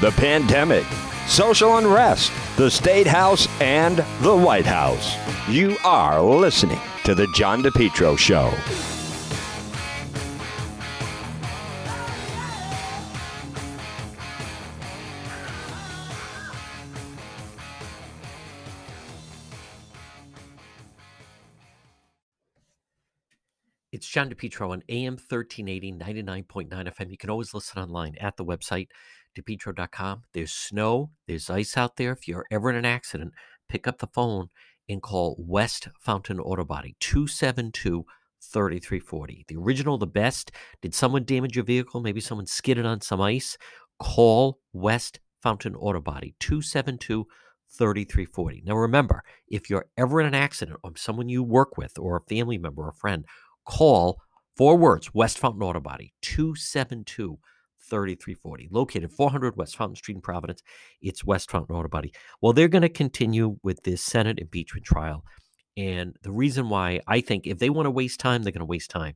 the pandemic, social unrest, the State House, and the White House. You are listening to The John DePetro Show. It's John DePetro on AM 1380, 99.9 FM. You can always listen online at the website, depetro.com. There's snow, there's ice out there. If you're ever in an accident, pick up the phone and call West Fountain Auto Body, 272 3340. The original, the best. Did someone damage your vehicle? Maybe someone skidded on some ice? Call West Fountain Auto Body, 272 3340. Now remember, if you're ever in an accident or someone you work with or a family member or a friend, call four words West Fountain Auto Body 272 3340, located 400 West Fountain Street in Providence. It's West Fountain Auto Body. Well, they're going to continue with this Senate impeachment trial. And the reason why I think if they want to waste time, they're going to waste time.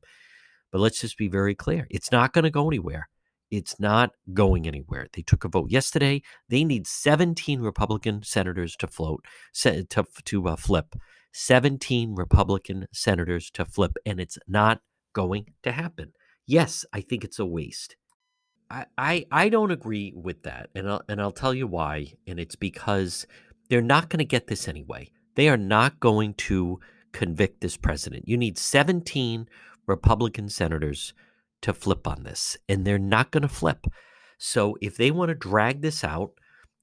But let's just be very clear it's not going to go anywhere. It's not going anywhere. They took a vote yesterday. They need 17 Republican senators to float, to, to uh, flip. 17 Republican senators to flip, and it's not going to happen. Yes, I think it's a waste. I, I, I don't agree with that, and I'll, and I'll tell you why. And it's because they're not going to get this anyway. They are not going to convict this president. You need 17 Republican senators to flip on this, and they're not going to flip. So if they want to drag this out,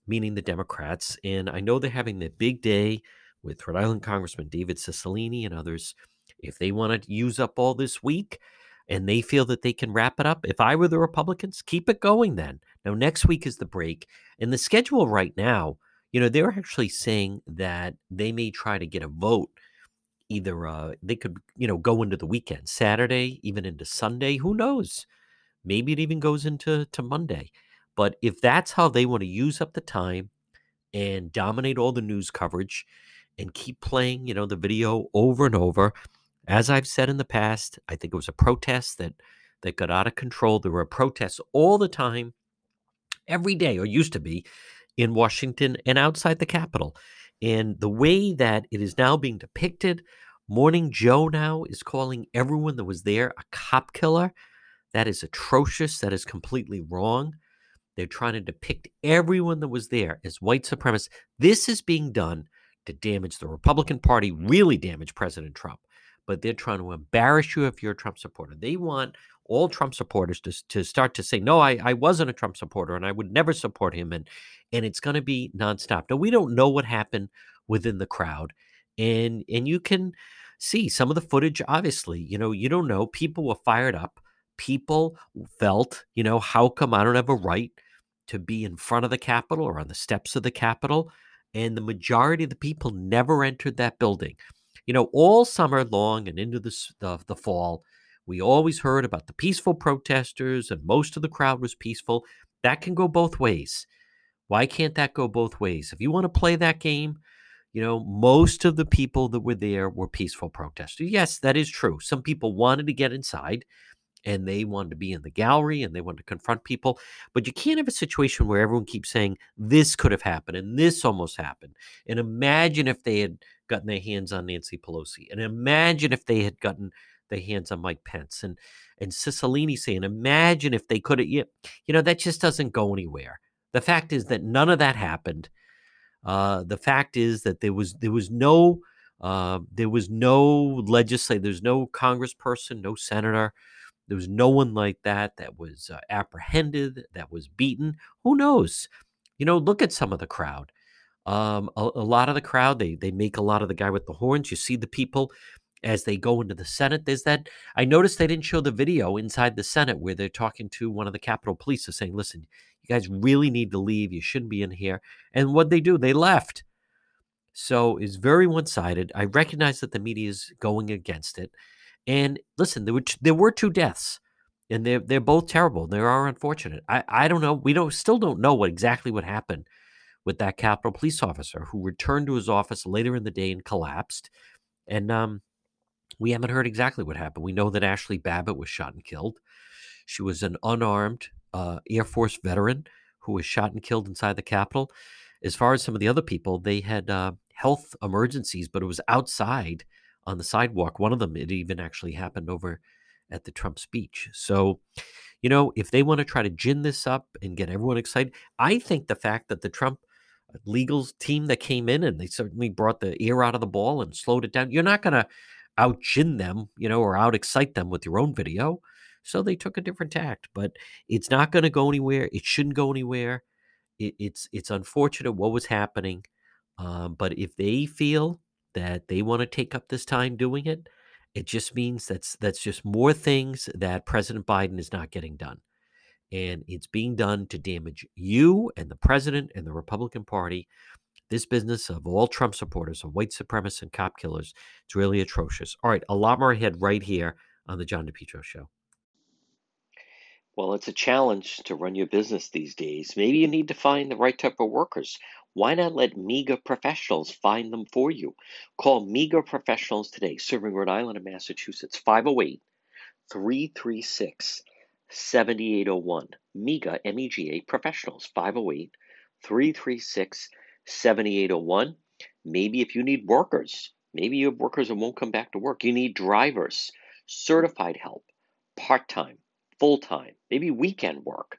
meaning the Democrats, and I know they're having their big day with Rhode Island Congressman David Cicilline and others, if they want to use up all this week and they feel that they can wrap it up, if I were the Republicans, keep it going then. Now, next week is the break. And the schedule right now, you know, they're actually saying that they may try to get a vote. Either uh, they could, you know, go into the weekend, Saturday, even into Sunday. Who knows? Maybe it even goes into to Monday. But if that's how they want to use up the time and dominate all the news coverage, and keep playing, you know, the video over and over. As I've said in the past, I think it was a protest that that got out of control. There were protests all the time, every day, or used to be, in Washington and outside the Capitol. And the way that it is now being depicted, Morning Joe now is calling everyone that was there a cop killer. That is atrocious. That is completely wrong. They're trying to depict everyone that was there as white supremacists. This is being done to damage the Republican Party, really damage President Trump. But they're trying to embarrass you if you're a Trump supporter. They want all Trump supporters to, to start to say, no, I, I wasn't a Trump supporter and I would never support him. And, and it's going to be nonstop. Now, we don't know what happened within the crowd. And, and you can see some of the footage, obviously. You know, you don't know. People were fired up. People felt, you know, how come I don't have a right to be in front of the Capitol or on the steps of the Capitol? and the majority of the people never entered that building. You know, all summer long and into the, the, the fall, we always heard about the peaceful protesters, and most of the crowd was peaceful. That can go both ways. Why can't that go both ways? If you want to play that game, you know, most of the people that were there were peaceful protesters. Yes, that is true. Some people wanted to get inside and they wanted to be in the gallery and they wanted to confront people. But you can't have a situation where everyone keeps saying this could have happened and this almost happened. And imagine if they had gotten their hands on Nancy Pelosi, and imagine if they had gotten their hands on Mike Pence, and and Cicilline saying, imagine if they could have. You, you know that just doesn't go anywhere. The fact is that none of that happened. Uh, the fact is that there was there was no uh, there was no legislator, there's no congressperson, no senator, there was no one like that that was uh, apprehended, that was beaten. Who knows? You know, look at some of the crowd. Um, a, a, lot of the crowd, they they make a lot of the guy with the horns. You see the people as they go into the Senate. There's that. I noticed they didn't show the video inside the Senate where they're talking to one of the Capitol Police, of saying, "Listen, you guys really need to leave. You shouldn't be in here." And what they do, they left. So it's very one sided. I recognize that the media is going against it. And listen, there were t- there were two deaths, and they're they're both terrible. They are unfortunate. I I don't know. We don't still don't know what exactly what happened with that Capitol police officer who returned to his office later in the day and collapsed. And um, we haven't heard exactly what happened. We know that Ashli Babbitt was shot and killed. She was an unarmed uh, Air Force veteran who was shot and killed inside the Capitol. As far as some of the other people, they had uh, health emergencies, but it was outside on the sidewalk. One of them, it even actually happened over at the Trump speech. So, you know, if they want to try to gin this up and get everyone excited, I think the fact that the Trump uh, legal team that came in and they certainly brought the ear out of the ball and slowed it down, you're not going to out gin them, you know, or out excite them with your own video. So they took a different tact, but it's not going to go anywhere. It shouldn't go anywhere. It, it's it's unfortunate what was happening, um, but if they feel that they want to take up this time doing it, it just means that's that's just more things that President Biden is not getting done. And it's being done to damage you and the president and the Republican Party. This business of all Trump supporters, of white supremacists and cop killers, it's really atrocious. All right, a lot more ahead right here on the John DePetro Show. Well, it's a challenge to run your business these days. Maybe you need to find the right type of workers. Why not let MEGA professionals find them for you? Call MEGA professionals today, serving Rhode Island and Massachusetts, 508 336 7801. MEGA, M E G A professionals, 508 336 7801. Maybe if you need workers, maybe you have workers that won't come back to work. You need drivers, certified help, part time full time, maybe weekend work.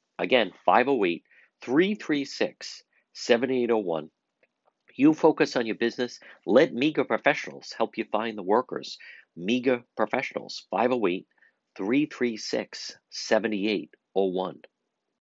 Again, 508 336 7801. You focus on your business. Let MEGA professionals help you find the workers. MEGA professionals, 508 336 7801.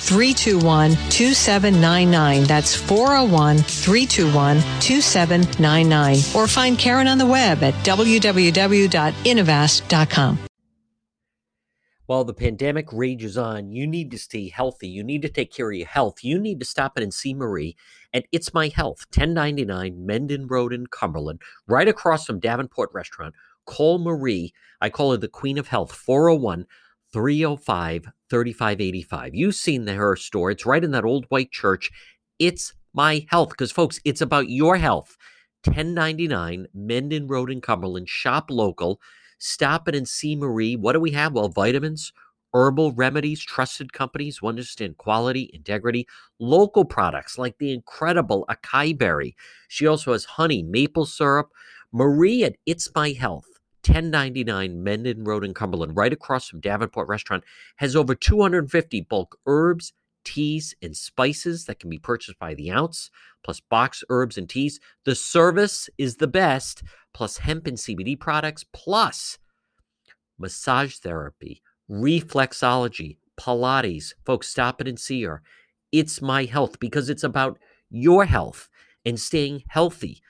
321 2799. That's 401 321 2799. Or find Karen on the web at www.innovast.com. While the pandemic rages on, you need to stay healthy. You need to take care of your health. You need to stop in and see Marie at It's My Health, 1099 Mendon Road in Cumberland, right across from Davenport Restaurant. Call Marie. I call her the Queen of Health, 401 305 3585. You've seen the, her store. It's right in that old white church. It's my health because, folks, it's about your health. 1099 Mendon Road in Cumberland. Shop local. Stop it and see Marie. What do we have? Well, vitamins, herbal remedies, trusted companies who understand quality, integrity, local products like the incredible acai berry. She also has honey, maple syrup. Marie at It's My Health 1099 Mendon Road in Cumberland, right across from Davenport Restaurant, has over 250 bulk herbs, teas, and spices that can be purchased by the ounce, plus box herbs and teas. The service is the best, plus hemp and CBD products, plus massage therapy, reflexology, Pilates. Folks, stop it and see her. It's my health because it's about your health and staying healthy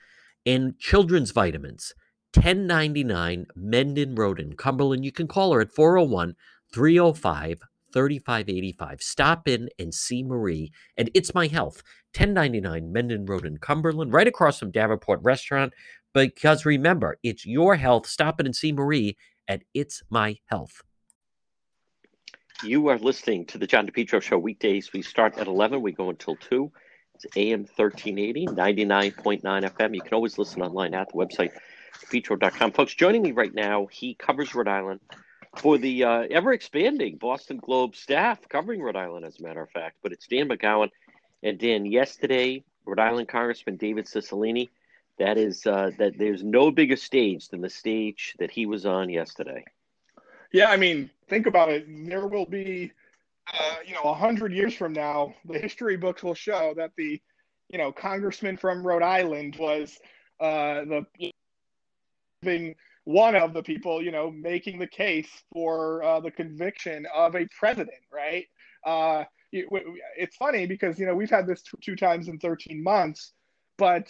and children's vitamins 1099 Mendon Road in Cumberland. You can call her at 401 305 3585. Stop in and see Marie. And it's my health. 1099 Mendon Road in Cumberland, right across from Davenport Restaurant. Because remember, it's your health. Stop in and see Marie at It's My Health. You are listening to the John DePetro Show weekdays. We start at 11, we go until 2. It's AM 1380, 99.9 FM. You can always listen online at the website petro.com. Folks, joining me right now, he covers Rhode Island for the uh, ever expanding Boston Globe staff covering Rhode Island, as a matter of fact. But it's Dan McGowan. And Dan, yesterday, Rhode Island Congressman David Cicilline, that is, uh, that there's no bigger stage than the stage that he was on yesterday. Yeah, I mean, think about it. There will be uh, you know, a hundred years from now, the history books will show that the, you know, congressman from Rhode Island was uh, the being one of the people, you know, making the case for uh, the conviction of a president, right? Uh, it, it's funny because you know we've had this two times in 13 months, but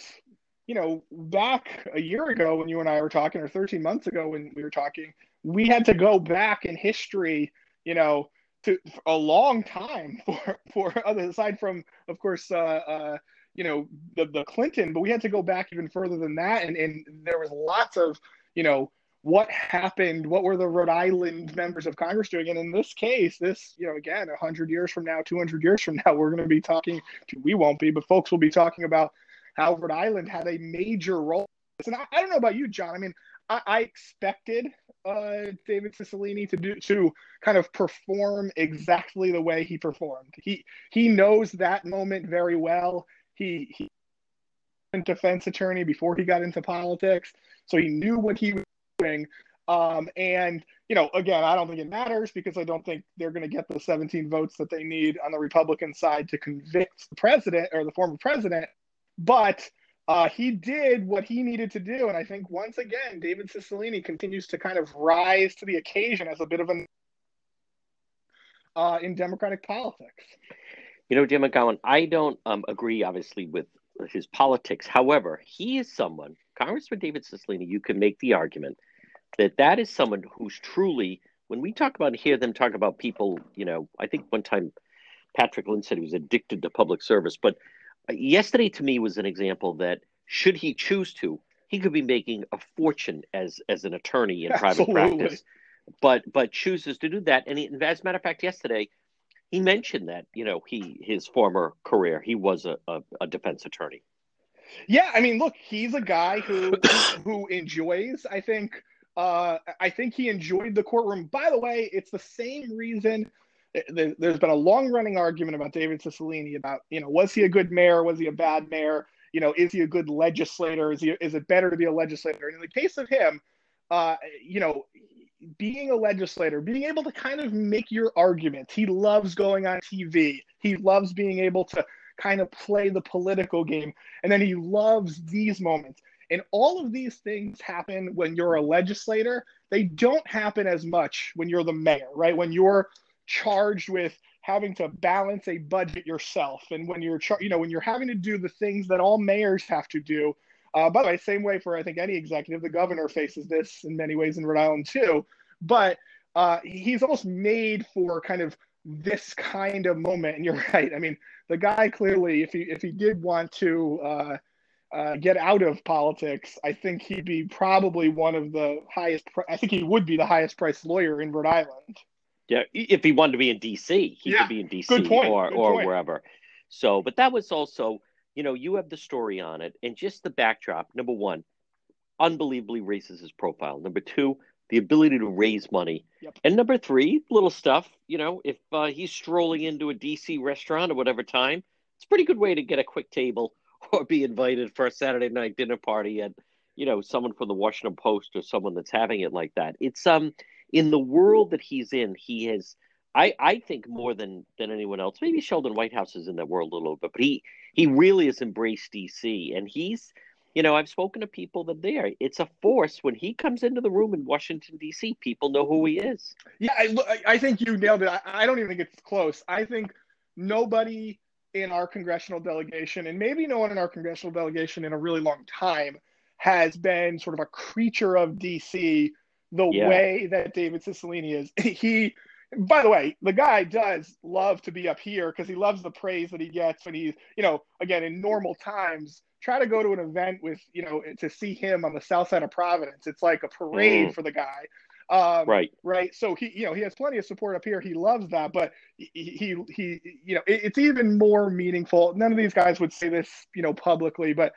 you know, back a year ago when you and I were talking, or 13 months ago when we were talking, we had to go back in history, you know, to a long time for for other aside from, of course, uh, uh, you know, the the Clinton, but we had to go back even further than that, and and there was lots of, you know, what happened, what were the Rhode Island members of Congress doing, and in this case, this, you know, again, 100 years from now, 200 years from now, we're going to be talking. To, We won't be, but folks will be talking about how Rhode Island had a major role. And I, I don't know about you, John. I mean, I, I expected uh, David Cicilline to do to kind of perform exactly the way he performed. He he knows that moment very well. He he defense attorney before he got into politics, so he knew what he was doing. Um, and you know, again, I don't think it matters because I don't think they're going to get the 17 votes that they need on the Republican side to convict the president or the former president. But uh, he did what he needed to do. And I think once again, David Cicilline continues to kind of rise to the occasion as a bit of an uh, in Democratic politics. You know, Jim McGowan, I don't um, agree, obviously, with his politics. However, he is someone, Congressman David Cicilline, you can make the argument that that is someone who's truly, when we talk about, hear them talk about people, you know, I think one time Patrick Lynn said he was addicted to public service, but yesterday to me was an example that should he choose to, he could be making a fortune as as an attorney in Absolutely. private practice, but but chooses to do that. And, he, and as a matter of fact, yesterday he mentioned that you know he his former career he was a, a, a defense attorney. Yeah, I mean, look, he's a guy who who enjoys. I think uh, I think he enjoyed the courtroom. By the way, it's the same reason there's been a long running argument about David Cicilline about, you know, was he a good mayor? Was he a bad mayor? You know, is he a good legislator? Is he, is it better to be a legislator? And in the case of him, uh, you know, being a legislator, being able to kind of make your arguments. He loves going on TV. He loves being able to kind of play the political game. And then he loves these moments. And all of these things happen when you're a legislator. They don't happen as much when you're the mayor, right? When you're charged with having to balance a budget yourself and when you're char- you know when you're having to do the things that all mayors have to do uh, by the way same way for i think any executive the governor faces this in many ways in rhode island too but uh, he's almost made for kind of this kind of moment and you're right i mean the guy clearly if he if he did want to uh, uh, get out of politics, I think he'd be probably one of the highest. I think he would be the highest priced lawyer in Rhode Island. Yeah, if he wanted to be in DC, he yeah. could be in DC or Good or point. wherever. So, but that was also, you know, you have the story on it and just the backdrop. Number one, unbelievably raises his profile. Number two, the ability to raise money. Yep. And number three, little stuff. You know, if uh, he's strolling into a DC restaurant or whatever time, it's a pretty good way to get a quick table or be invited for a Saturday night dinner party at, you know, someone from the Washington Post or someone that's having it like that. It's um in the world that he's in, he has I, I think more than than anyone else. Maybe Sheldon Whitehouse is in that world a little bit, but he he really has embraced DC, and he's, you know, I've spoken to people that there. It's a force when he comes into the room in Washington D.C. People know who he is. Yeah, I, I think you nailed it. I, I don't even think it's close. I think nobody in our congressional delegation, and maybe no one in our congressional delegation in a really long time, has been sort of a creature of DC the yeah. way that David Cicilline is. He, by the way, the guy does love to be up here because he loves the praise that he gets when he's, you know, again, in normal times, try to go to an event with, you know, to see him on the south side of Providence. It's like a parade mm. for the guy. Um, right. Right. So he, you know, he has plenty of support up here. He loves that, but he, he, he you know, it, it's even more meaningful. None of these guys would say this, you know, publicly, but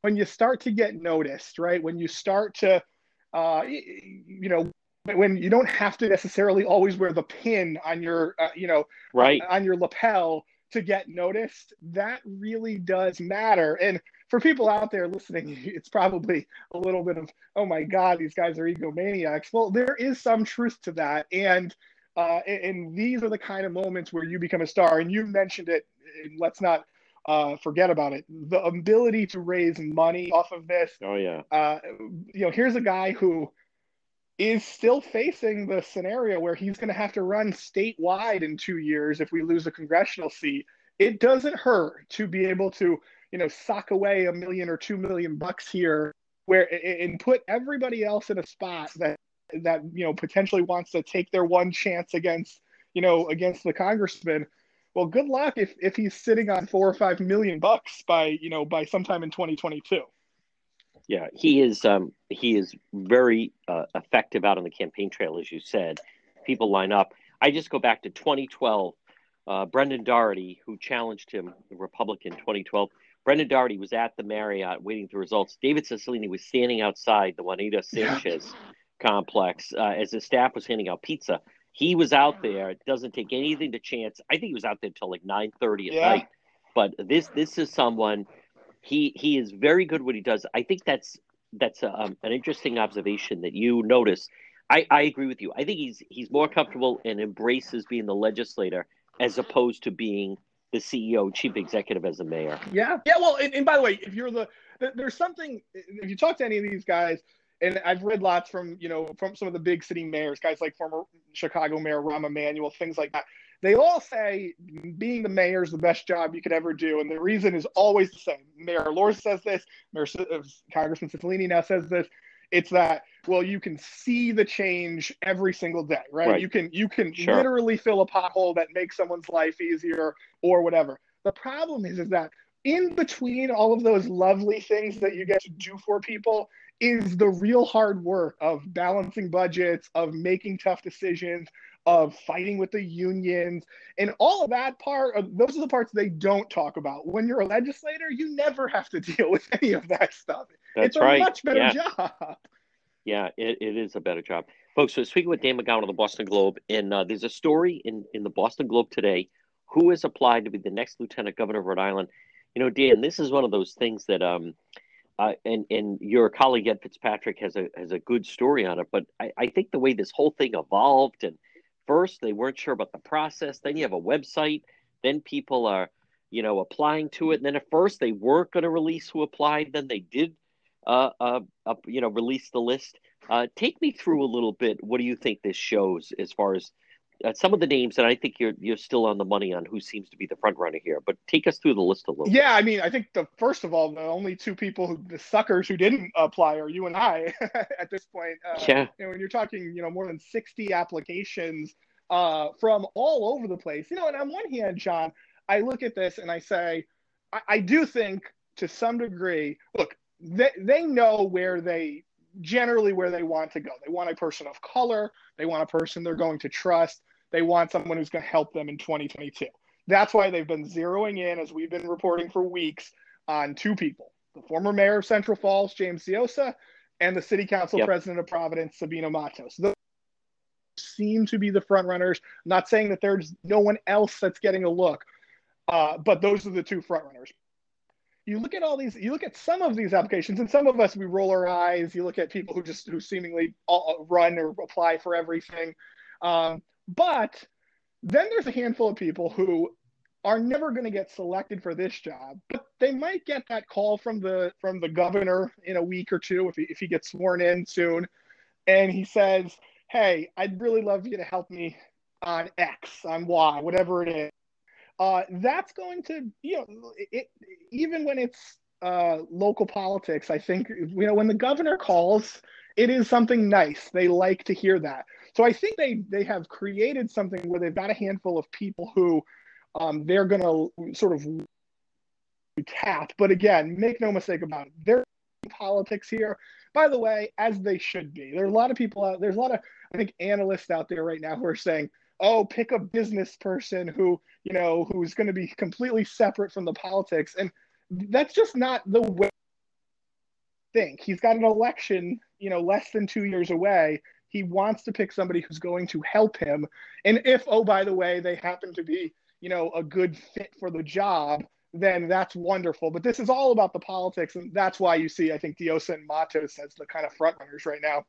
when you start to get noticed, right? When you start to, uh, you know, when you don't have to necessarily always wear the pin on your, uh, you know, right on your lapel to get noticed, that really does matter. And for people out there listening, it's probably a little bit of, oh my God, these guys are egomaniacs. Well, there is some truth to that. And Uh, and, and, these are the kind of moments where you become a star. And you mentioned it. let's not uh, forget about it. The ability to raise money off of this. Oh yeah. Uh, you know, here's a guy who is still facing the scenario where he's going to have to run statewide in two years if we lose a congressional seat. It doesn't hurt to be able to, you know, sock away a million or two million bucks here, where and put everybody else in a spot that that you know potentially wants to take their one chance against you know against the congressman well good luck if if he's sitting on four or five million bucks by you know by sometime in 2022 yeah he is um he is very uh, effective out on the campaign trail as you said people line up i just go back to 2012 uh, brendan doherty who challenged him the republican 2012 brendan doherty was at the marriott waiting for results david cicilline was standing outside the juanita sanchez yeah complex uh, as his staff was handing out pizza. He was out there. It doesn't take anything to chance. I think he was out there until like nine thirty at yeah. night. But this this is someone he he is very good what he does. I think that's that's a, um, an interesting observation that you notice. I, I agree with you. I think he's he's more comfortable and embraces being the legislator as opposed to being the CEO, chief executive as a mayor. Yeah, yeah. Well, and, and by the way, if you're the there's something if you talk to any of these guys, and I've read lots from you know from some of the big city mayors, guys like former Chicago Mayor Rahm Emanuel, things like that. They all say being the mayor is the best job you could ever do, and the reason is always the same. Mayor Elorza says this. Mayor uh, Congressman Cicilline now says this. It's that well, you can see the change every single day, right? right. You can you can sure. literally fill a pothole that makes someone's life easier or whatever. The problem is is that in between all of those lovely things that you get to do for people is the real hard work of balancing budgets, of making tough decisions, of fighting with the unions, and all of that part. Those are the parts they don't talk about. When you're a legislator, you never have to deal with any of that stuff. That's it's a right. much better yeah. job. Yeah, it, it is a better job. Folks, so speaking with Dan McGowan of the Boston Globe, and uh, there's a story in, in the Boston Globe today who has applied to be the next lieutenant governor of Rhode Island. You know, Dan, this is one of those things that um, uh, and and your colleague Ed Fitzpatrick has a has a good story on it. But I, I think the way this whole thing evolved, and first they weren't sure about the process. Then you have a website. Then people are, you know, applying to it. And then at first they weren't going to release who applied. Then they did, uh, uh, uh, you know, release the list. Uh, take me through a little bit. What do you think this shows as far as uh, some of the names, and I think you're you're still on the money on who seems to be the front runner here. But take us through the list a little. Yeah, bit. I mean, I think the first of all, the only two people who the suckers who didn't apply are you and I at this point. Uh, yeah. And when you're talking, you know, more than 60 applications uh, from all over the place. You know, and on one hand, John, I look at this and I say, I, I do think to some degree, look, they they know where they generally where they want to go. They want a person of color. They want a person they're going to trust. They want someone who's going to help them in 2022. That's why they've been zeroing in, as we've been reporting for weeks, on two people the former mayor of Central Falls, James Diossa, and the city council yep. president of Providence, Sabina Matos. Those seem to be the front runners. I'm not saying that there's no one else that's getting a look, uh, but those are the two front runners. You look at all these, you look at some of these applications, and some of us, we roll our eyes. You look at people who just, who seemingly all, run or apply for everything. Um, but then there's a handful of people who are never going to get selected for this job, but they might get that call from the from the governor in a week or two if he, if he gets sworn in soon, and he says, "Hey, I'd really love you to help me on X, on Y, whatever it is." Uh, that's going to you know it, even when it's uh, local politics. I think you know when the governor calls, it is something nice. They like to hear that. So I think they they have created something where they've got a handful of people who um, they're going to sort of tap. But again, make no mistake about it, they're politics here. By the way, as they should be. There are a lot of people out. There's a lot of I think analysts out there right now who are saying, "Oh, pick a business person who you know who's going to be completely separate from the politics," and that's just not the way. Think he's got an election, you know, less than two years away he wants to pick somebody who's going to help him. And if, oh, by the way, they happen to be, you know, a good fit for the job, then that's wonderful. But this is all about the politics. And that's why you see, I think, Diossa and Matos as the kind of front runners right now.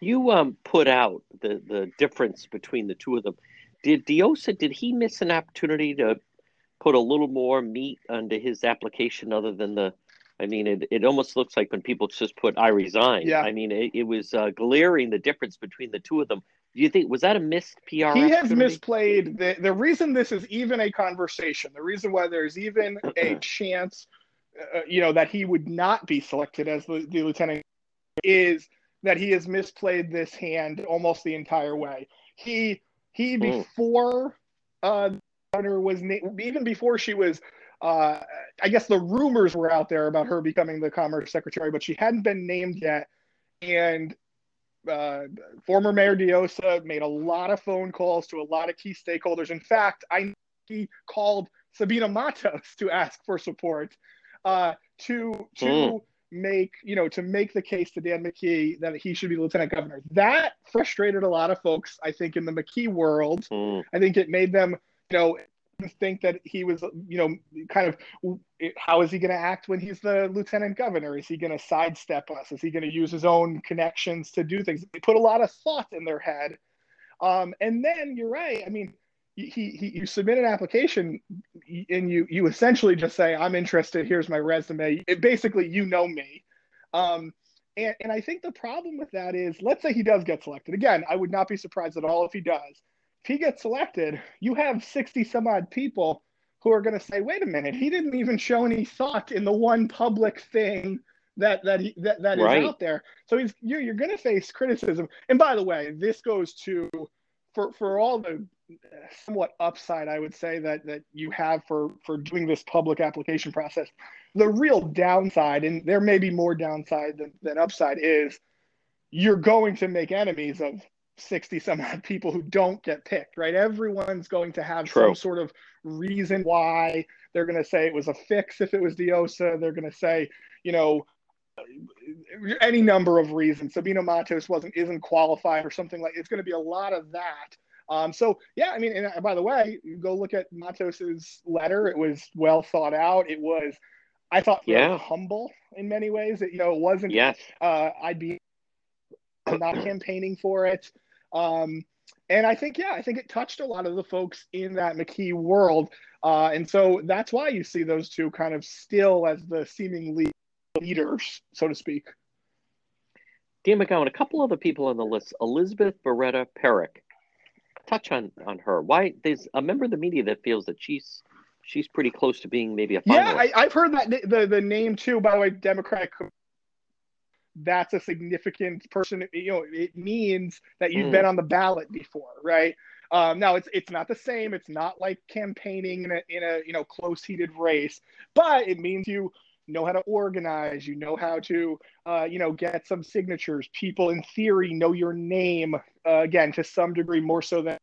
You um put out the the difference between the two of them. Did Diossa did he miss an opportunity to put a little more meat under his application other than the I mean, it, it almost looks like when people just put "I resign." Yeah. I mean, it, it was uh, glaring the difference between the two of them. Do you think was that a missed PR? He has misplayed the the reason this is even a conversation. The reason why there's even a chance, uh, you know, that he would not be selected as the, the lieutenant is that he has misplayed this hand almost the entire way. He he Mm. before uh, governor was na- even before she was. Uh, I guess the rumors were out there about her becoming the commerce secretary, but she hadn't been named yet. And uh, former Mayor Diossa made a lot of phone calls to a lot of key stakeholders. In fact, I he called Sabina Matos to ask for support uh, to to Mm. make you know to make the case to Dan McKee that he should be lieutenant governor. That frustrated a lot of folks. I think in the McKee world, Mm. I think it made them you know think that he was you know kind of how is he going to act when he's the lieutenant governor? Is he going to sidestep us? Is he going to use his own connections to do things? They put a lot of thought in their head. Um, and then you're right i mean he, he you submit an application and you you essentially just say i'm interested here's my resume. It, basically you know me. Um, and, and i think the problem with that is let's say he does get selected. Again i would not be surprised at all if he does if he gets selected, you have 60 some odd people who are going to say, wait a minute, he didn't even show any thought in the one public thing that that he, that, that Right. is out there. So he's you're, you're going to face criticism. And by the way, this goes to for for all the somewhat upside I would say that that you have for for doing this public application process. The real downside, and there may be more downside than, than upside, is you're going to make enemies of 60 some odd people who don't get picked, right? Everyone's going to have True. some sort of reason why they're going to say it was a fix if it was Diossa. They're going to say, you know, any number of reasons. Sabina Matos wasn't isn't qualified or something like. It's going to be a lot of that. Um, so yeah, I mean, and uh, by the way, you go look at Matos's letter. It was well thought out. It was, I thought, Yeah. humble in many ways. It, you know, it wasn't Yes. uh, I'd be not campaigning for it. Um, and I think, yeah, I think it touched a lot of the folks in that McKee world. Uh, and so that's why you see those two kind of still as the seemingly leaders, so to speak. Dan McGowan, a couple other people on the list. Elizabeth Beretta Perik. Touch on on her. Why there's a member of the media that feels that she's she's pretty close to being maybe a finalist. Yeah, I, I've heard that the, the name too, by the way, Democratic. That's a significant person. You know, it means that you've Mm. been on the ballot before, right? Um, now it's it's not the same. It's not like campaigning in a in a you know close heated race, but it means you know how to organize. You know how to uh, you know get some signatures. People in theory know your name uh, again to some degree more so than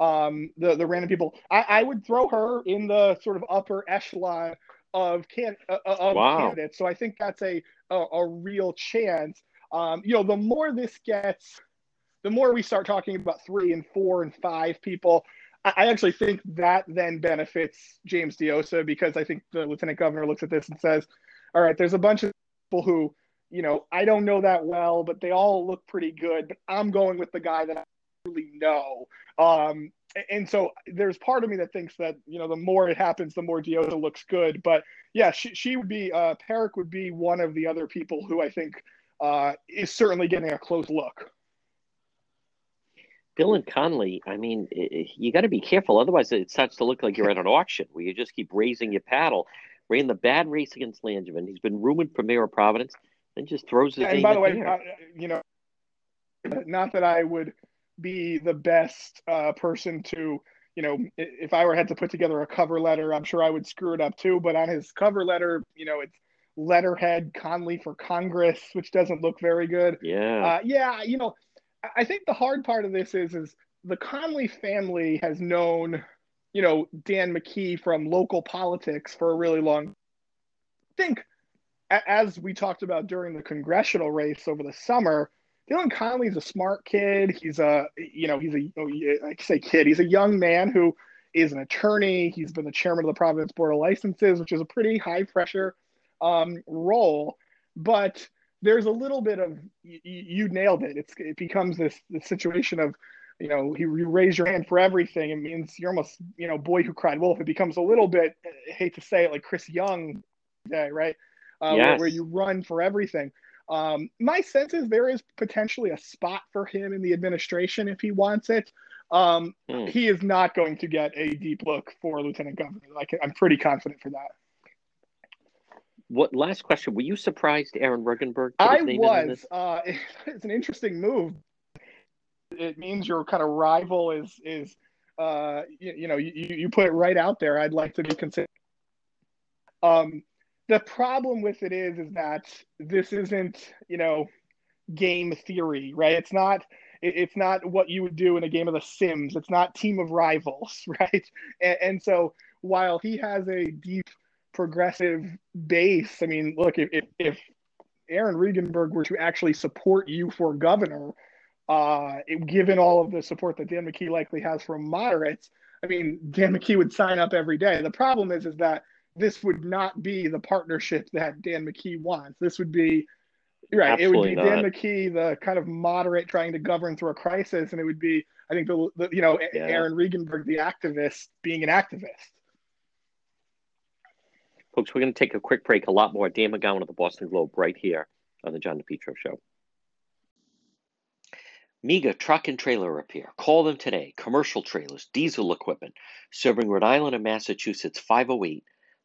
um, the the random people. I, I would throw her in the sort of upper echelon of can uh, of Wow. candidates. So I think that's a a, a real chance. Um, you know, the more this gets, the more we start talking about three and four and five people. I, I actually think that then benefits James Diossa because I think the lieutenant governor looks at this and says, "All right, there's a bunch of people who." You know, I don't know that well, but they all look pretty good. But I'm going with the guy that I really know. Um, and so there's part of me that thinks that you know the more it happens, the more Diossa looks good. But yeah, she she would be uh, Perik would be one of the other people who I think uh, is certainly getting a close look. Dylan Conley, I mean, you got to be careful. Otherwise, it starts to look like you're at an auction where you just keep raising your paddle. Ran the bad race against Langevin. He's been rumored for mayor of Providence, then just throws his And by the way, you know, not that I would be the best uh, person to, you know, if I were had to put together a cover letter, I'm sure I would screw it up too. But on his cover letter, you know, it's letterhead Conley for Congress, which doesn't look very good. yeah. Uh, yeah, you know, I- think the hard part of this is is the Conley family has known, you know, Dan McKee from local politics for a really long. I think, as we talked about during the congressional race over the summer, Dylan Conley's a smart kid. He's a, you know, he's a, oh, I say kid. He's a young man who is an attorney. He's been the chairman of the Providence Board of Licenses, which is a pretty high pressure um, role. But there's a little bit of you, you nailed it. It's it becomes this this situation of you know you, you raise your hand for everything. It means you're almost you know boy who cried wolf. It becomes a little bit I hate to say it like Chris Young day, right? Uh, yes. where, where you run for everything. Um, my sense is there is potentially a spot for him in the administration if he wants it. Um, mm. He is not going to get a deep look for lieutenant governor. Like I'm pretty confident for that. What last question? Were you surprised Aaron Regunberg? I was. Uh, it's an interesting move. It means your kind of rival is is uh, you, you know you, you put it right out there. I'd like to be considered. Um, the problem with it is is that this isn't you know game theory, right? It's not it's not what you would do in a game of The Sims. It's not Team of Rivals, right? And, and so while he has a deep progressive base. I mean, look, if, if Aaron Regunberg were to actually support you for governor, uh, it, given all of the support that Dan McKee likely has from moderates, I mean, Dan McKee would sign up every day. The problem is, is that this would not be the partnership that Dan McKee wants. This would be right. Absolutely it would be not. Dan McKee, the kind of moderate trying to govern through a crisis, and it would be, I think, the, the you know, yeah. Aaron Regunberg, the activist, being an activist. Folks, we're going to take a quick break. A lot more. Dan McGowan of the Boston Globe right here on the John DePetro Show. MEGA Truck and Trailer Repair. Call them today. Commercial trailers, diesel equipment, serving Rhode Island and Massachusetts. 508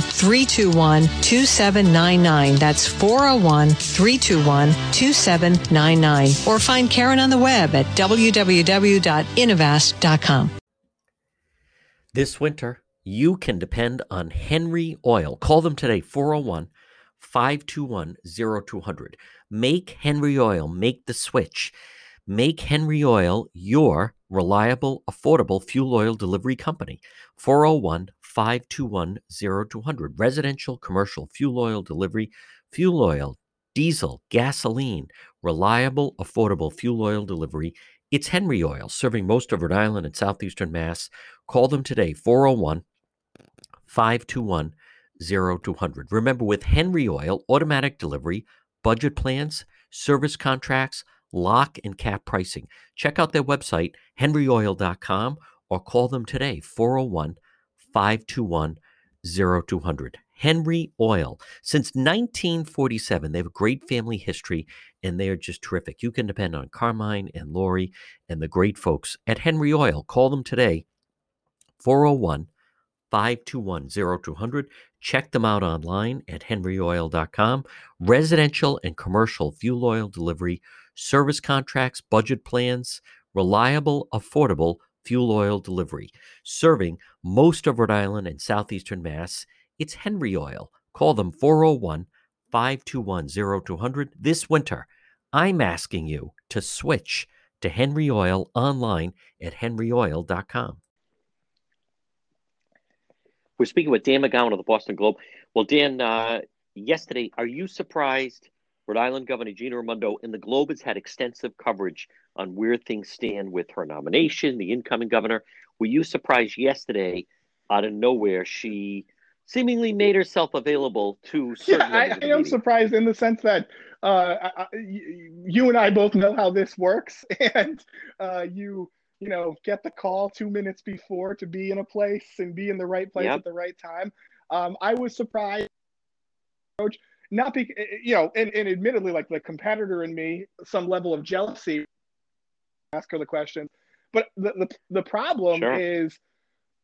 321 2799. That's 401 321 2799. Or find Karen on the web at www.innovast.com. This winter, you can depend on Henry Oil. Call them today, 401 521 0200. Make Henry Oil, make the switch. Make Henry Oil your reliable, affordable fuel oil delivery company. 401 521 0200. Residential, commercial, fuel oil delivery, fuel oil, diesel, gasoline, reliable, affordable fuel oil delivery. It's Henry Oil, serving most of Rhode Island and southeastern Mass. Call them today, 401 521 0200. Remember, with Henry Oil, automatic delivery, budget plans, service contracts, lock and cap pricing. Check out their website, henryoil.com, or call them today, 401 521 0200. Henry Oil. Since 1947, they have a great family history and they are just terrific. You can depend on Carmine and Lori and the great folks at Henry Oil. Call them today, 401 521 0200. Check them out online at henryoil.com. Residential and commercial fuel oil delivery, service contracts, budget plans, reliable, affordable fuel oil delivery. Serving most of Rhode Island and southeastern Mass, it's Henry Oil. Call them 401 521 0200 this winter. I'm asking you to switch to Henry Oil online at henryoil.com. We're speaking with Dan McGowan of the Boston Globe. Well, Dan, uh, yesterday, are you surprised Rhode Island Governor Gina Raimondo and the Globe has had extensive coverage on where things stand with her nomination, the incoming governor. Were you surprised yesterday out of nowhere, she seemingly made herself available to certain. Yeah, I, I am surprised in the sense that uh, I, you and I both know how this works, and uh, you you know get the call two minutes before to be in a place and be in the right place yep. at the right time. Um, I was surprised, coach, not because you know, and, and admittedly, like the competitor in me, some level of jealousy. Ask her the question, but the the, the problem sure. is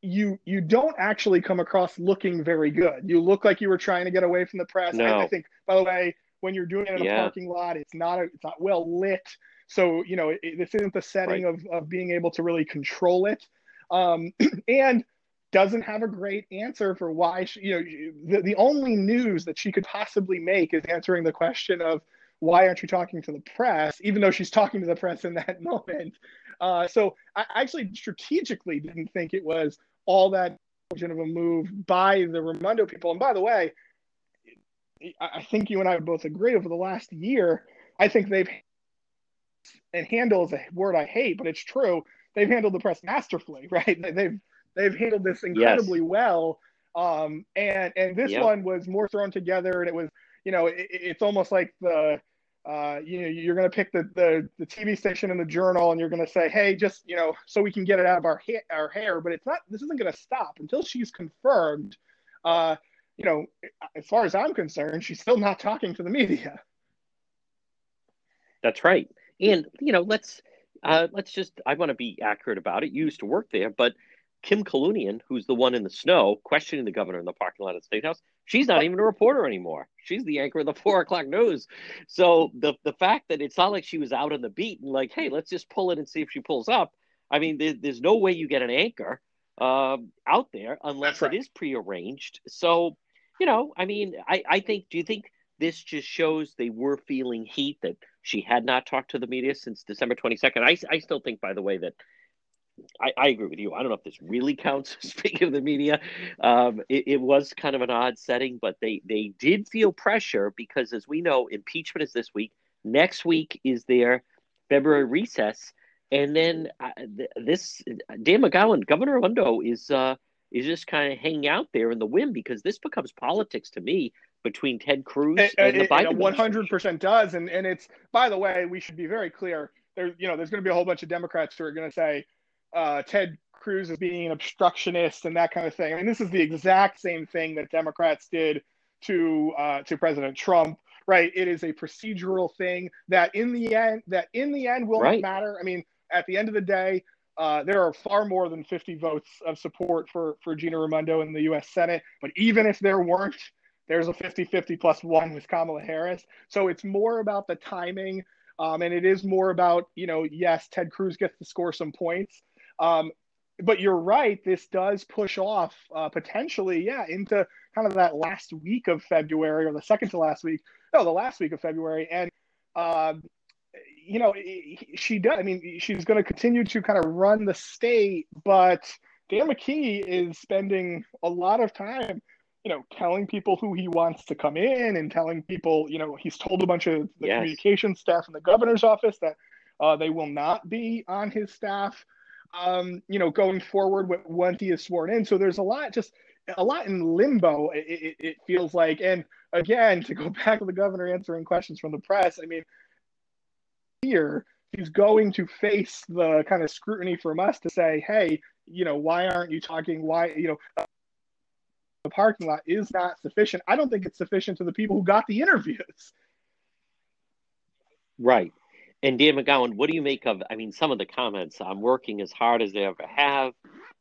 you you don't actually come across looking very good. You look like you were trying to get away from the press. No. I, I think, by the way, when you're doing it in yeah. a parking lot, it's not a, it's not well lit. So you know it, this isn't the setting right. of of being able to really control it, um, and doesn't have a great answer for why she, you know the, the only news that she could possibly make is answering the question of why aren't you talking to the press, even though she's talking to the press in that moment. Uh, so I actually strategically didn't think it was all that of a move by the Raimondo people. And by the way, I think you and I both agree over the last year, I think they've and handle is a word I hate, but it's true. They've handled the press masterfully, right? They've they've handled this incredibly yes. well. Um, and and this yep. one was more thrown together, and it was you know it, it's almost like the uh, you know, you're going to pick the, the, the TV station and the journal, and you're going to say, "Hey, just you know, so we can get it out of our ha- our hair." But it's not. This isn't going to stop until she's confirmed. Uh, you know, as far as I'm concerned, she's still not talking to the media. That's right, and you know, let's uh, let's just. I want to be accurate about it. You used to work there, but Kim Kalunian, who's the one in the snow questioning the governor in the parking lot of the State House, She's not even a reporter anymore. She's the anchor of the four o'clock news. So the the fact that it's not like she was out on the beat and like, hey, let's just pull it and see if she pulls up. I mean, there, there's no way you get an anchor um, out there unless right. it is prearranged. So, you know, I mean, I, I think. Do you think this just shows they were feeling heat that she had not talked to the media since December 22nd? I, I still think, by the way, that I, I, agree with you. I don't know if this really counts. Speaking of the media, um, it, it, was kind of an odd setting, but they they did feel pressure because, as we know, impeachment is this week. Next week is their February recess, and then uh, this Dan McGowan, Governor Raimondo, is uh, is just kind of hanging out there in the wind because this becomes politics to me between Ted Cruz and, and, and the Biden. One hundred percent does, and and it's by the way, we should be very clear. There, you know, there's going to be a whole bunch of Democrats who are going to say uh, Ted Cruz as being an obstructionist and that kind of thing. I mean, this is the exact same thing that Democrats did to uh, to President Trump. Right? It is a procedural thing that in the end that in the end will right. matter. I mean, at the end of the day, uh, there are far more than 50 votes of support for for Gina Raimondo in the U.S. Senate. But even if there weren't, there's a 50-50 plus one with Kamala Harris. So it's more about the timing, um, and it is more about you know, yes, Ted Cruz gets to score some points, um, but you're right. This does push off uh, potentially, yeah, into kind of that last week of February or the second to last week. No, the last week of February, and um, you know, she does. I mean, she's going to continue to kind of run the state, but Dan McKee is spending a lot of time, you know, telling people who he wants to come in and telling people, you know, he's told a bunch of the yes. communication staff in the governor's office that uh, they will not be on his staff um, you know, going forward when he is sworn in. So there's a lot, just a lot in limbo. It, it, it, feels like, and again, to go back to the governor answering questions from the press. I mean, here he's going to face the kind of scrutiny from us to say, hey, you know, why aren't you talking? Why, you know. the parking lot is not sufficient. I don't think it's sufficient to the people who got the interviews. Right. And Dan McGowan, what do you make of? I mean, some of the comments. I'm working as hard as I ever have.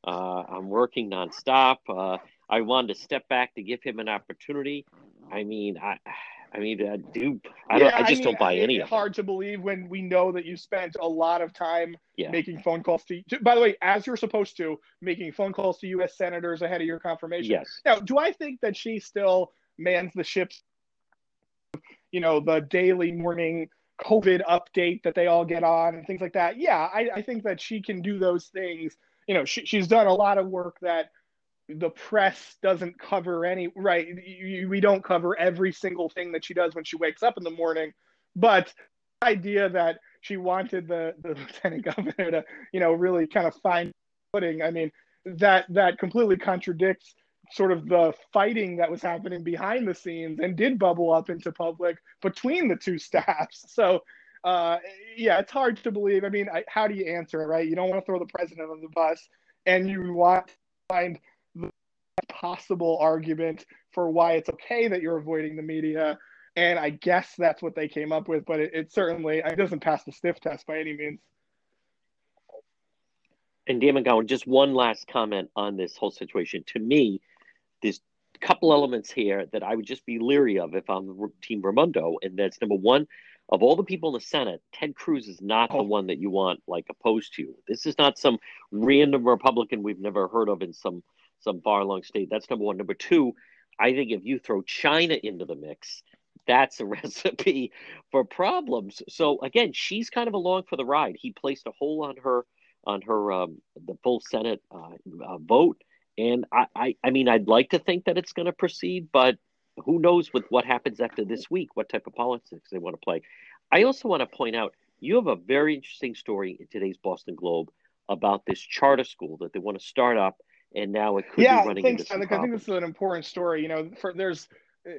Uh, I'm working nonstop. Uh, I wanted to step back to give him an opportunity. I mean, I, I mean, uh, do I, yeah, I just I mean, don't buy any of it. Hard to believe when we know that you spent a lot of time yeah. making phone calls to, to. By the way, as you're supposed to, making phone calls to U.S. senators ahead of your confirmation. Yes. Now, do I think that she still mans the ships? You know, the daily morning COVID update that they all get on and things like that. Yeah, I, I think that she can do those things. You know, she, she's done a lot of work that the press doesn't cover any right. You, we don't cover every single thing that she does when she wakes up in the morning, but the idea that she wanted the, the lieutenant governor to, you know, really kind of find footing. I mean, that that completely contradicts sort of the fighting that was happening behind the scenes and did bubble up into public between the two staffs. So, uh, yeah, it's hard to believe. I mean, I, how do you answer it, right? You don't want to throw the president on the bus, and you want to find the possible argument for why it's okay that you're avoiding the media. And I guess that's what they came up with, but it, it certainly it doesn't pass the sniff test by any means. And Dan McGowan, just one last comment on this whole situation. To me, there's a couple elements here that I would just be leery of if I'm Team Raimondo, and that's number one. Of all the people in the Senate, Ted Cruz is not the oh. one that you want like opposed to you. This is not some random Republican we've never heard of in some some far along state. That's number one. Number two, I think if you throw China into the mix, that's a recipe for problems. So again, she's kind of along for the ride. He placed a hole on her on her um, the full Senate uh, uh, vote, and I, I I mean I'd like to think that it's going to proceed, but who knows with what happens after this week? What type of politics they want to play? I also want to point out you have a very interesting story in today's Boston Globe about this charter school that they want to start up, and now it could yeah, be running thanks, into some I think this is an important story. You know, for, there's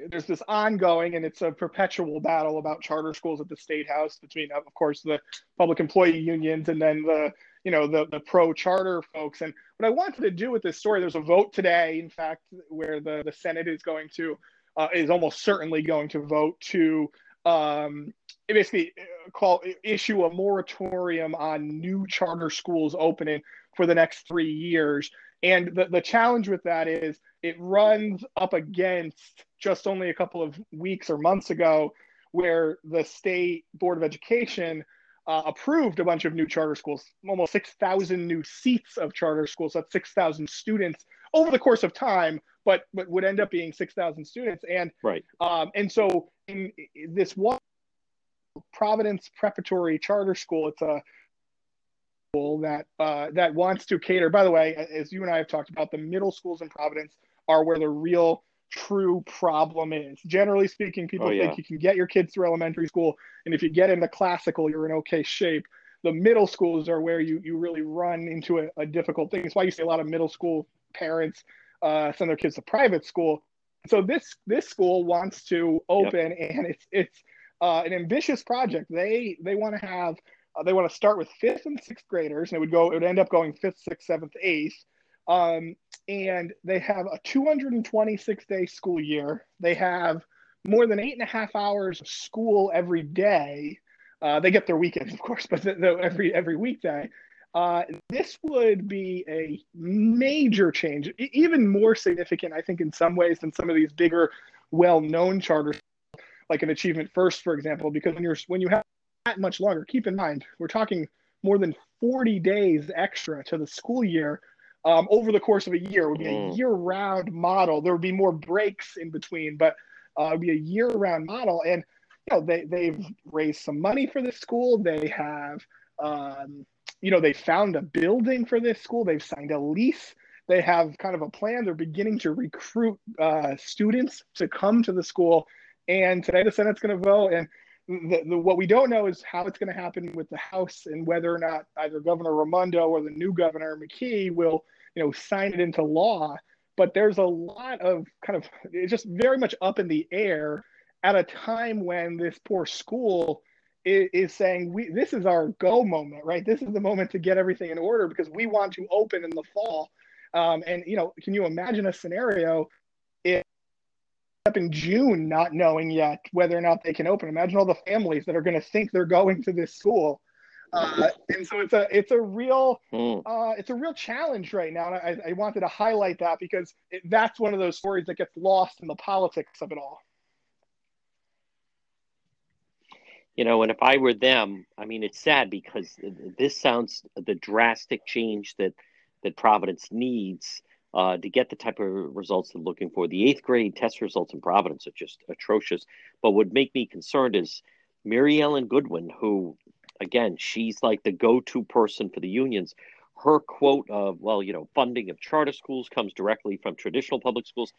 there's this ongoing and it's a perpetual battle about charter schools at the state house between of course the public employee unions and then the you know the the pro charter folks. And what i wanted to do with this story there's a vote today in fact where the the senate is going to uh, is almost certainly going to vote to um, basically uh, call issue a moratorium on new charter schools opening for the next three years. And the, the challenge with that is it runs up against just only a couple of weeks or months ago, where the state board of education uh, approved a bunch of new charter schools, almost 6,000 new seats of charter schools. That's 6,000 students over the course of time, but but would end up being 6,000 students. And right. Um, and so in, in this one Providence Preparatory Charter School, it's a school that uh, that wants to cater. By the way, as you and I have talked about, the middle schools in Providence are where the real true problem is. Generally speaking, people oh, yeah. think you can get your kids through elementary school, and if you get into classical, you're in okay shape. The middle schools are where you you really run into a, a difficult thing. It's why you see a lot of middle school parents uh, send their kids to private school. So this this school wants to open, yep. and it's it's uh, an ambitious project. They they want to have uh, they want to start with fifth and sixth graders, and it would go. It would end up going fifth, sixth, seventh, eighth. Um, and they have a 226 day school year. They have more than eight and a half hours of school every day. Uh, they get their weekends, of course, but the, the, every every weekday. Uh, this would be a major change, even more significant, I think, in some ways than some of these bigger, well-known charters, like an Achievement First, for example. Because when you're when you have that much longer. Keep in mind, we're talking more than 40 days extra to the school year um, over the course of a year. It would be mm. a year-round model. There would be more breaks in between, but uh, it would be a year-round model. And you know, they they've raised some money for this school. They have, um, you know, they found a building for this school. They've signed a lease. They have kind of a plan. They're beginning to recruit uh, students to come to the school. And today the Senate's going to vote. And the, the, what we don't know is how it's going to happen with the House and whether or not either Governor Raimondo or the new governor McKee will, you know, sign it into law. But there's a lot of kind of it's just very much up in the air at a time when this poor school is, is saying we this is our go moment, right? This is the moment to get everything in order because we want to open in the fall. Um, and you know, can you imagine a scenario if up in June not knowing yet whether or not they can open. Imagine all the families that are going to think they're going to this school. Uh, and so it's a it's a real mm. uh, it's a real challenge right now. And I, I wanted to highlight that because it, that's one of those stories that gets lost in the politics of it all. You know, and if I were them, I mean, it's sad because this sounds the drastic change that that Providence needs uh, to get the type of results they're looking for. The eighth grade test results in Providence are just atrocious. But what would make me concerned is Maryellen Goodwin, who, again, she's like the go-to person for the unions. Her quote of, well, you know, funding of charter schools comes directly from traditional public schools.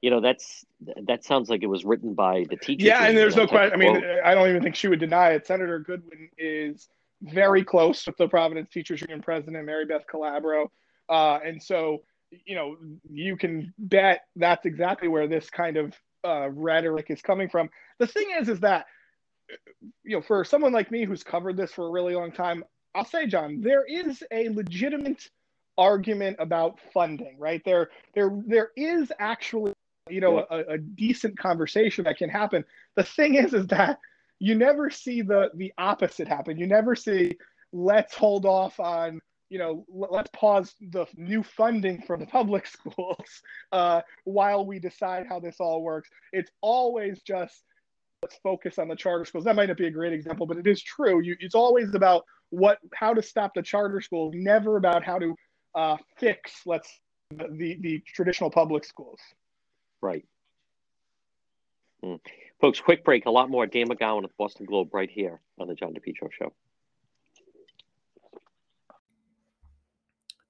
You know, that's that sounds like it was written by the teachers. Yeah, and there's no question. I mean, I don't even think she would deny it. Senator Goodwin is very close with the Providence Teachers Union president, Maribeth Calabro Uh, and so, you know, you can bet that's exactly where this kind of uh, rhetoric is coming from. The thing is, is that, you know, for someone like me who's covered this for a really long time, I'll say, John, there is a legitimate argument about funding, right? There, there, there is actually, you know, a, a decent conversation that can happen. The thing is, is that you never see the the opposite happen. You never see let's hold off on you know let's pause the new funding for the public schools uh, while we decide how this all works. It's always just let's focus on the charter schools. That might not be a great example, but it is true. You, it's always about what how to stop the charter schools, never about how to uh, fix let's the the traditional public schools. Right. Mm. Folks, quick break. A lot more. Dan McGowan at the Boston Globe right here on the John DePetro Show.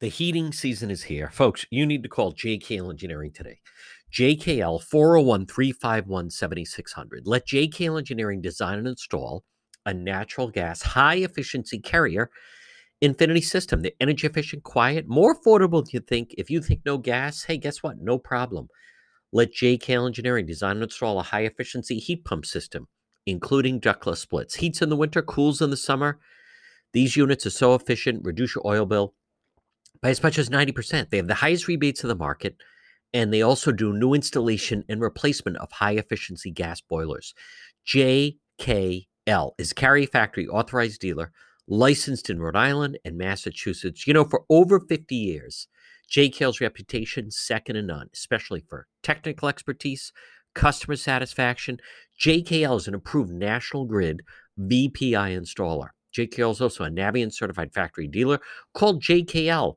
The heating season is here. Folks, you need to call J.K. Engineering today. JKL 401 351 7600. Let JKL Engineering design and install a natural gas high efficiency carrier Infinity system. The energy efficient, quiet, more affordable than you think. If you think no gas, hey, guess what? No problem. Let JKL Engineering design and install a high efficiency heat pump system, including ductless splits. Heats in the winter, cools in the summer. These units are so efficient, reduce your oil bill by as much as 90%. They have the highest rebates in the market, and they also do new installation and replacement of high efficiency gas boilers. JKL is Carrier Factory authorized dealer, licensed in Rhode Island and Massachusetts. You know, for over 50 years, JKL's reputation second to none, especially for technical expertise, customer satisfaction. JKL is an approved National Grid VPI installer. JKL is also a Navien certified factory dealer called JKL.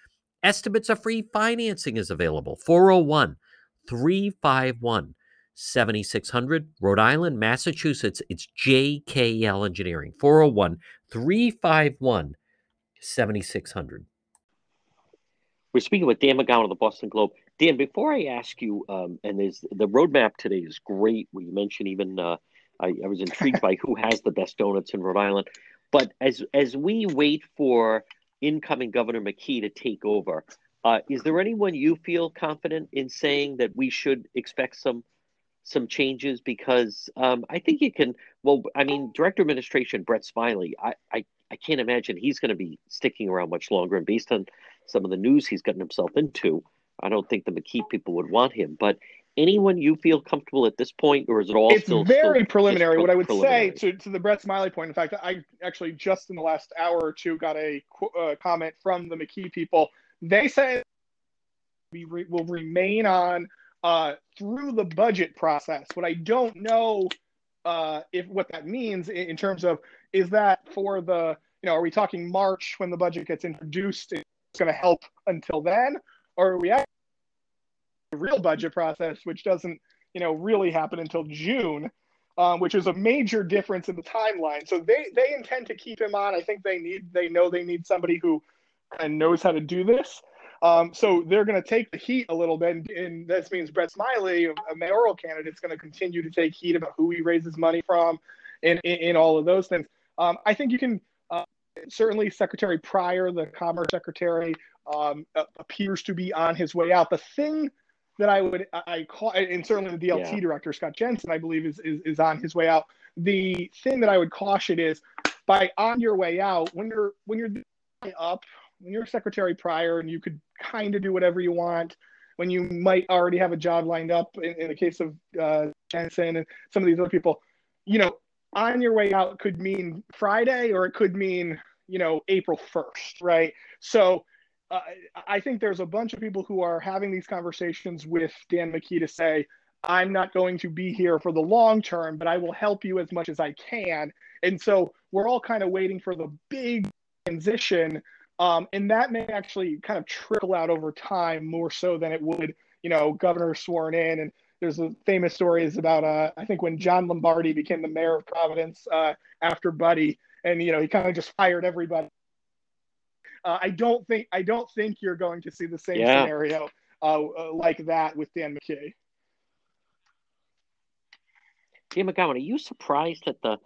Estimates of free. Financing is available. 401 351 7600. Rhode Island, Massachusetts. It's JKL Engineering. 401 351 7600. We're speaking with Dan McGowan of the Boston Globe. Dan, before I ask you, um, and there's the roadmap today is great. We mentioned even uh, I, I, was intrigued by who has the best donuts in Rhode Island. But as as we wait for incoming Governor McKee to take over, uh, is there anyone you feel confident in saying that we should expect some some changes? Because um, I think you can. Well, I mean, Director Administration Brett Smiley. I, I I can't imagine he's going to be sticking around much longer. And based on some of the news he's gotten himself into, I don't think the McKee people would want him. But anyone you feel comfortable at this point, or is it all it's still very still preliminary? What I would say to, to the Brett Smiley point, in fact, I actually just in the last hour or two got a uh, comment from the McKee people. They say we re- will remain on uh, through the budget process. What I don't know uh, if what that means in, in terms of is that for the you know are we talking March when the budget gets introduced? It's going to help until then, or are we actually real budget process, which doesn't you know really happen until June? Um, which is a major difference in the timeline. So they they intend to keep him on. I think they need they know they need somebody who and knows how to do this. Um, so they're going to take the heat a little bit, and, and this means Brett Smiley, a mayoral candidate, is going to continue to take heat about who he raises money from, and in all of those things. Um, I think you can uh, certainly Secretary Pryor, the Commerce Secretary, um, appears to be on his way out. The thing that I would I call, and certainly the DLT yeah. director Scott Jensen, I believe, is, is is on his way out. The thing that I would caution is by on your way out when you're when you're up when you're Secretary Pryor and you could kind of do whatever you want when you might already have a job lined up in, in the case of uh, Jensen and some of these other people, you know, on your way out could mean Friday or it could mean, you know, April 1st, right? So I think there's a bunch of people who are having these conversations with Dan McKee to say, I'm not going to be here for the long term, but I will help you as much as I can. And so we're all kind of waiting for the big transition Um, and that may actually kind of trickle out over time more so than it would, you know, governor sworn in. And there's a famous story is about, uh, I think when John Lombardi became the mayor of Providence uh, after Buddy, and you know he kind of just fired everybody. Uh, I don't think I don't think you're going to see the same yeah. scenario uh, uh, like that with Dan McKay. Dan McGowan, are you surprised at the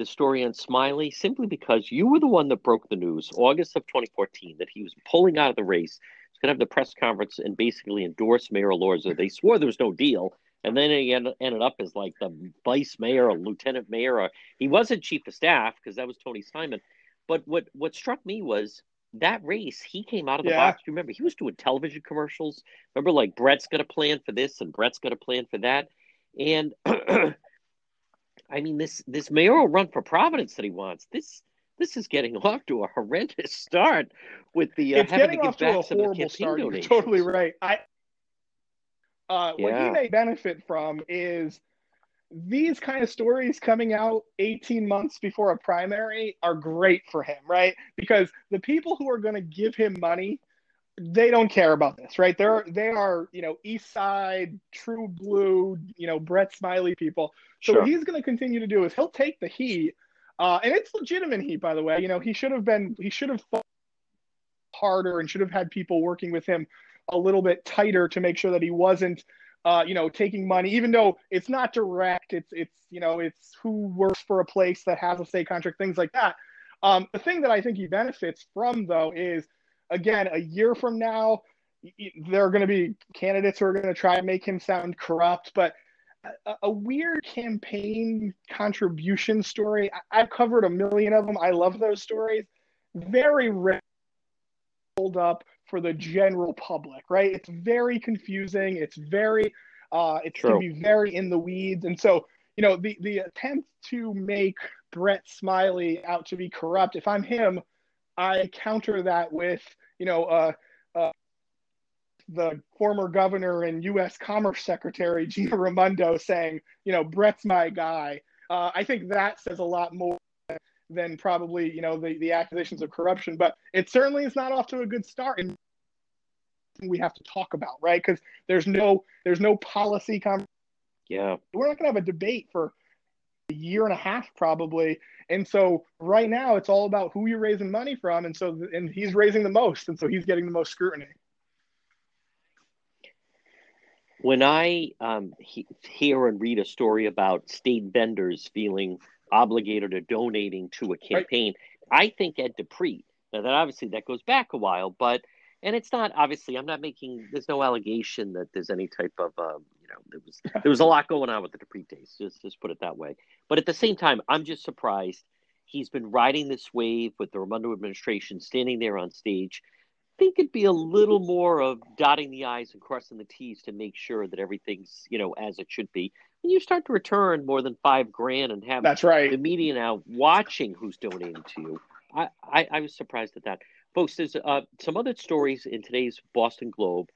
the story on Smiley simply because you were the one that broke the news August of 2014 that he was pulling out of the race. He's going to have the press conference and basically endorse Mayor Elorza. They swore there was no deal, and then he ended up as like the vice mayor or lieutenant mayor. Or, he wasn't chief of staff because that was Tony Simon. But what what struck me was that race. He came out of the yeah. box. You remember he was doing television commercials. Remember, like Brett's got a plan for this and Brett's got a plan for that, and I mean, this this mayoral run for Providence that he wants this this is getting off to a horrendous start with the uh, having to give to back some of the start. You're totally right. I uh, yeah. what he may benefit from is these kind of stories coming out 18 months before a primary are great for him, right? Because the people who are going to give him money they don't care about this, right? They're they are you know East Side, True Blue, you know Brett Smiley people. So sure. what he's going to continue to do is he'll take the heat, uh, and it's legitimate heat, by the way. You know he should have been he should have fought harder and should have had people working with him a little bit tighter to make sure that he wasn't. Uh, you know, taking money, even though it's not direct, it's it's you know, it's who works for a place that has a state contract, things like that. Um, the thing that I think he benefits from though is again, a year from now, there are going to be candidates who are going to try and make him sound corrupt, but a, a weird campaign contribution story. I, have covered a million of them. I love those stories. Very rare hold up for the general public, right? It's very confusing. It's very, uh, it's going to be very in the weeds. And so, you know, the, the attempt to make Brett Smiley out to be corrupt, if I'm him, I counter that with, you know, uh, uh, the former governor and U.S. Commerce Secretary Gina Raimondo saying, you know, Brett's my guy. Uh, I think that says a lot more than probably, you know, the, the accusations of corruption. But it certainly is not off to a good start, and we have to talk about, right? Because there's no there's no policy. Con- yeah, we're not going to have a debate for a year and a half probably and so right now it's all about who you're raising money from. And so, and he's raising the most. And so he's getting the most scrutiny. When I um, he, hear and read a story about state vendors feeling obligated or donating to a campaign, right. I think Ed DiPrete. Now that obviously that goes back a while, but and it's not obviously I'm not making there's no allegation that there's any type of um, you know there was there was a lot going on with the DiPrete case. Just just put it that way. But at the same time, I'm just surprised he's been riding this wave with the Raimondo administration standing there on stage. I think it'd be a little more of dotting the i's and crossing the t's to make sure that everything's you know as it should be. When you start to return more than five grand and have that's right the media now watching who's donating to you, I I, I was surprised at that, folks. There's uh, some other stories in today's Boston Globe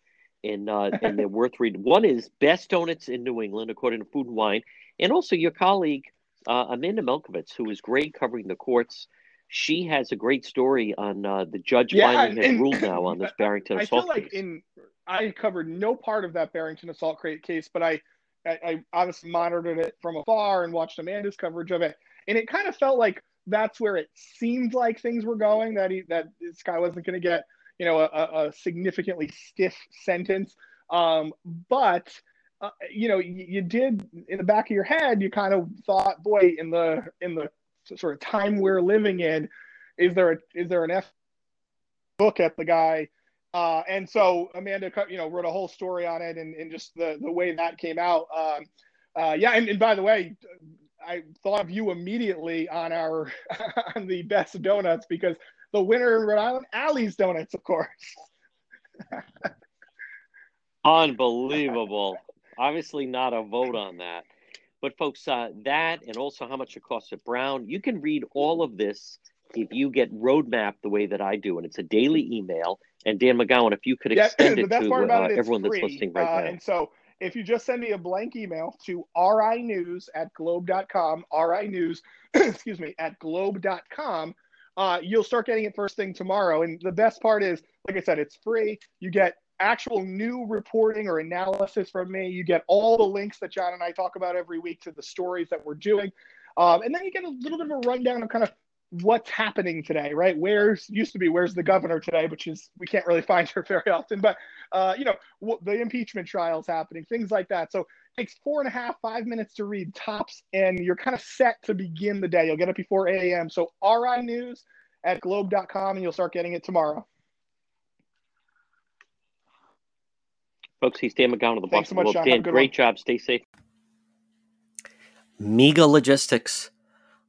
and uh, and they're worth reading. One is best donuts in New England, according to Food and Wine, and also your colleague uh, Amanda Milkovits, who is great covering the courts. She has a great story on uh, the judge yeah, finally has and, ruled now on this Barrington assault I feel like case. in I covered no part of that Barrington assault crate case, but I, I, I obviously monitored it from afar and watched Amanda's coverage of it, and it kind of felt like that's where it seemed like things were going. That he that guy wasn't going to get you know a, a significantly stiff sentence, um, but uh, you know, you, you, did in the back of your head, you kind of thought, boy, in the in the sort of time we're living in, is there a, is there an F book at the guy? Uh, and so Amanda, you know, wrote a whole story on it and, and just the the way that came out. Um, uh, yeah, and, and by the way, I thought of you immediately on our on the best donuts because the winner in Rhode Island, Allie's Donuts, of course. Unbelievable. Obviously, not a vote on that. But, folks, uh, that and also how much it costs at Brown, you can read all of this if you get roadmap the way that I do. And it's a daily email. And Dan McGowan, if you could extend yeah, it to uh, everyone free. that's listening right uh, now. And so if you just send me a blank email to rinews at globe.com, rinews, excuse me, at globe.com, uh, you'll start getting it first thing tomorrow. And the best part is, like I said, it's free. You get actual new reporting or analysis from me. You get all the links that John and I talk about every week to the stories that we're doing. Um, and then you get a little bit of a rundown of kind of what's happening today, right? Where's used to be where's the governor today, which is we can't really find her very often, but uh, you know the impeachment trials happening, things like that. So it takes four and a half, five minutes to read tops, and you're kind of set to begin the day. You'll get it before 8 a.m. So RI News at Globe.com, and you'll start getting it tomorrow. Folks, he's Dan McGowan of the Thanks Boston so much, Globe. Sean. Dan, Have a good great one. job. Stay safe. Mega Logistics.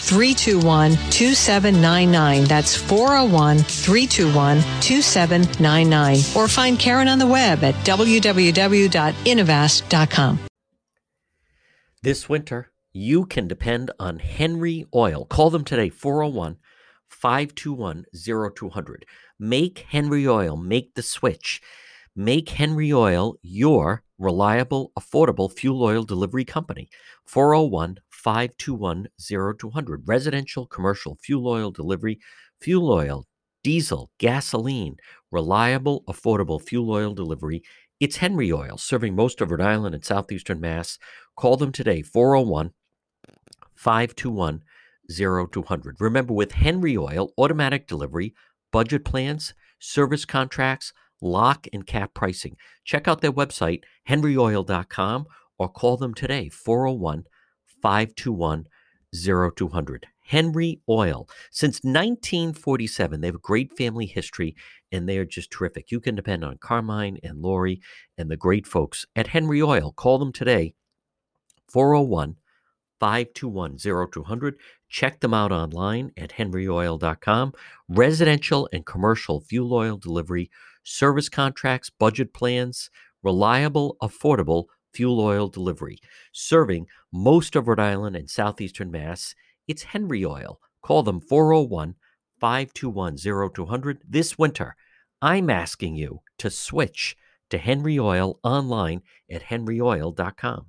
321 2799. That's 401 321 2799. Or find Karen on the web at www.innovast.com. This winter, you can depend on Henry Oil. Call them today, 401 521 0200. Make Henry Oil, make the switch. Make Henry Oil your reliable, affordable fuel oil delivery company. 401 521 0200. Residential, commercial fuel oil delivery, fuel oil, diesel, gasoline, reliable, affordable fuel oil delivery. It's Henry Oil, serving most of Rhode Island and southeastern Mass. Call them today, 401 521 0200. Remember, with Henry Oil, automatic delivery, budget plans, service contracts, lock and cap pricing. Check out their website, henryoil.com, or call them today, 401 521 0200. Henry Oil. Since 1947, they have a great family history and they are just terrific. You can depend on Carmine and Lori and the great folks at Henry Oil. Call them today, 401 521 0200. Check them out online at henryoil.com. Residential and commercial fuel oil delivery, service contracts, budget plans, reliable, affordable fuel oil delivery. Serving most of Rhode Island and southeastern Mass, it's Henry Oil. Call them 401 521 0200 this winter. I'm asking you to switch to Henry Oil online at henryoil.com.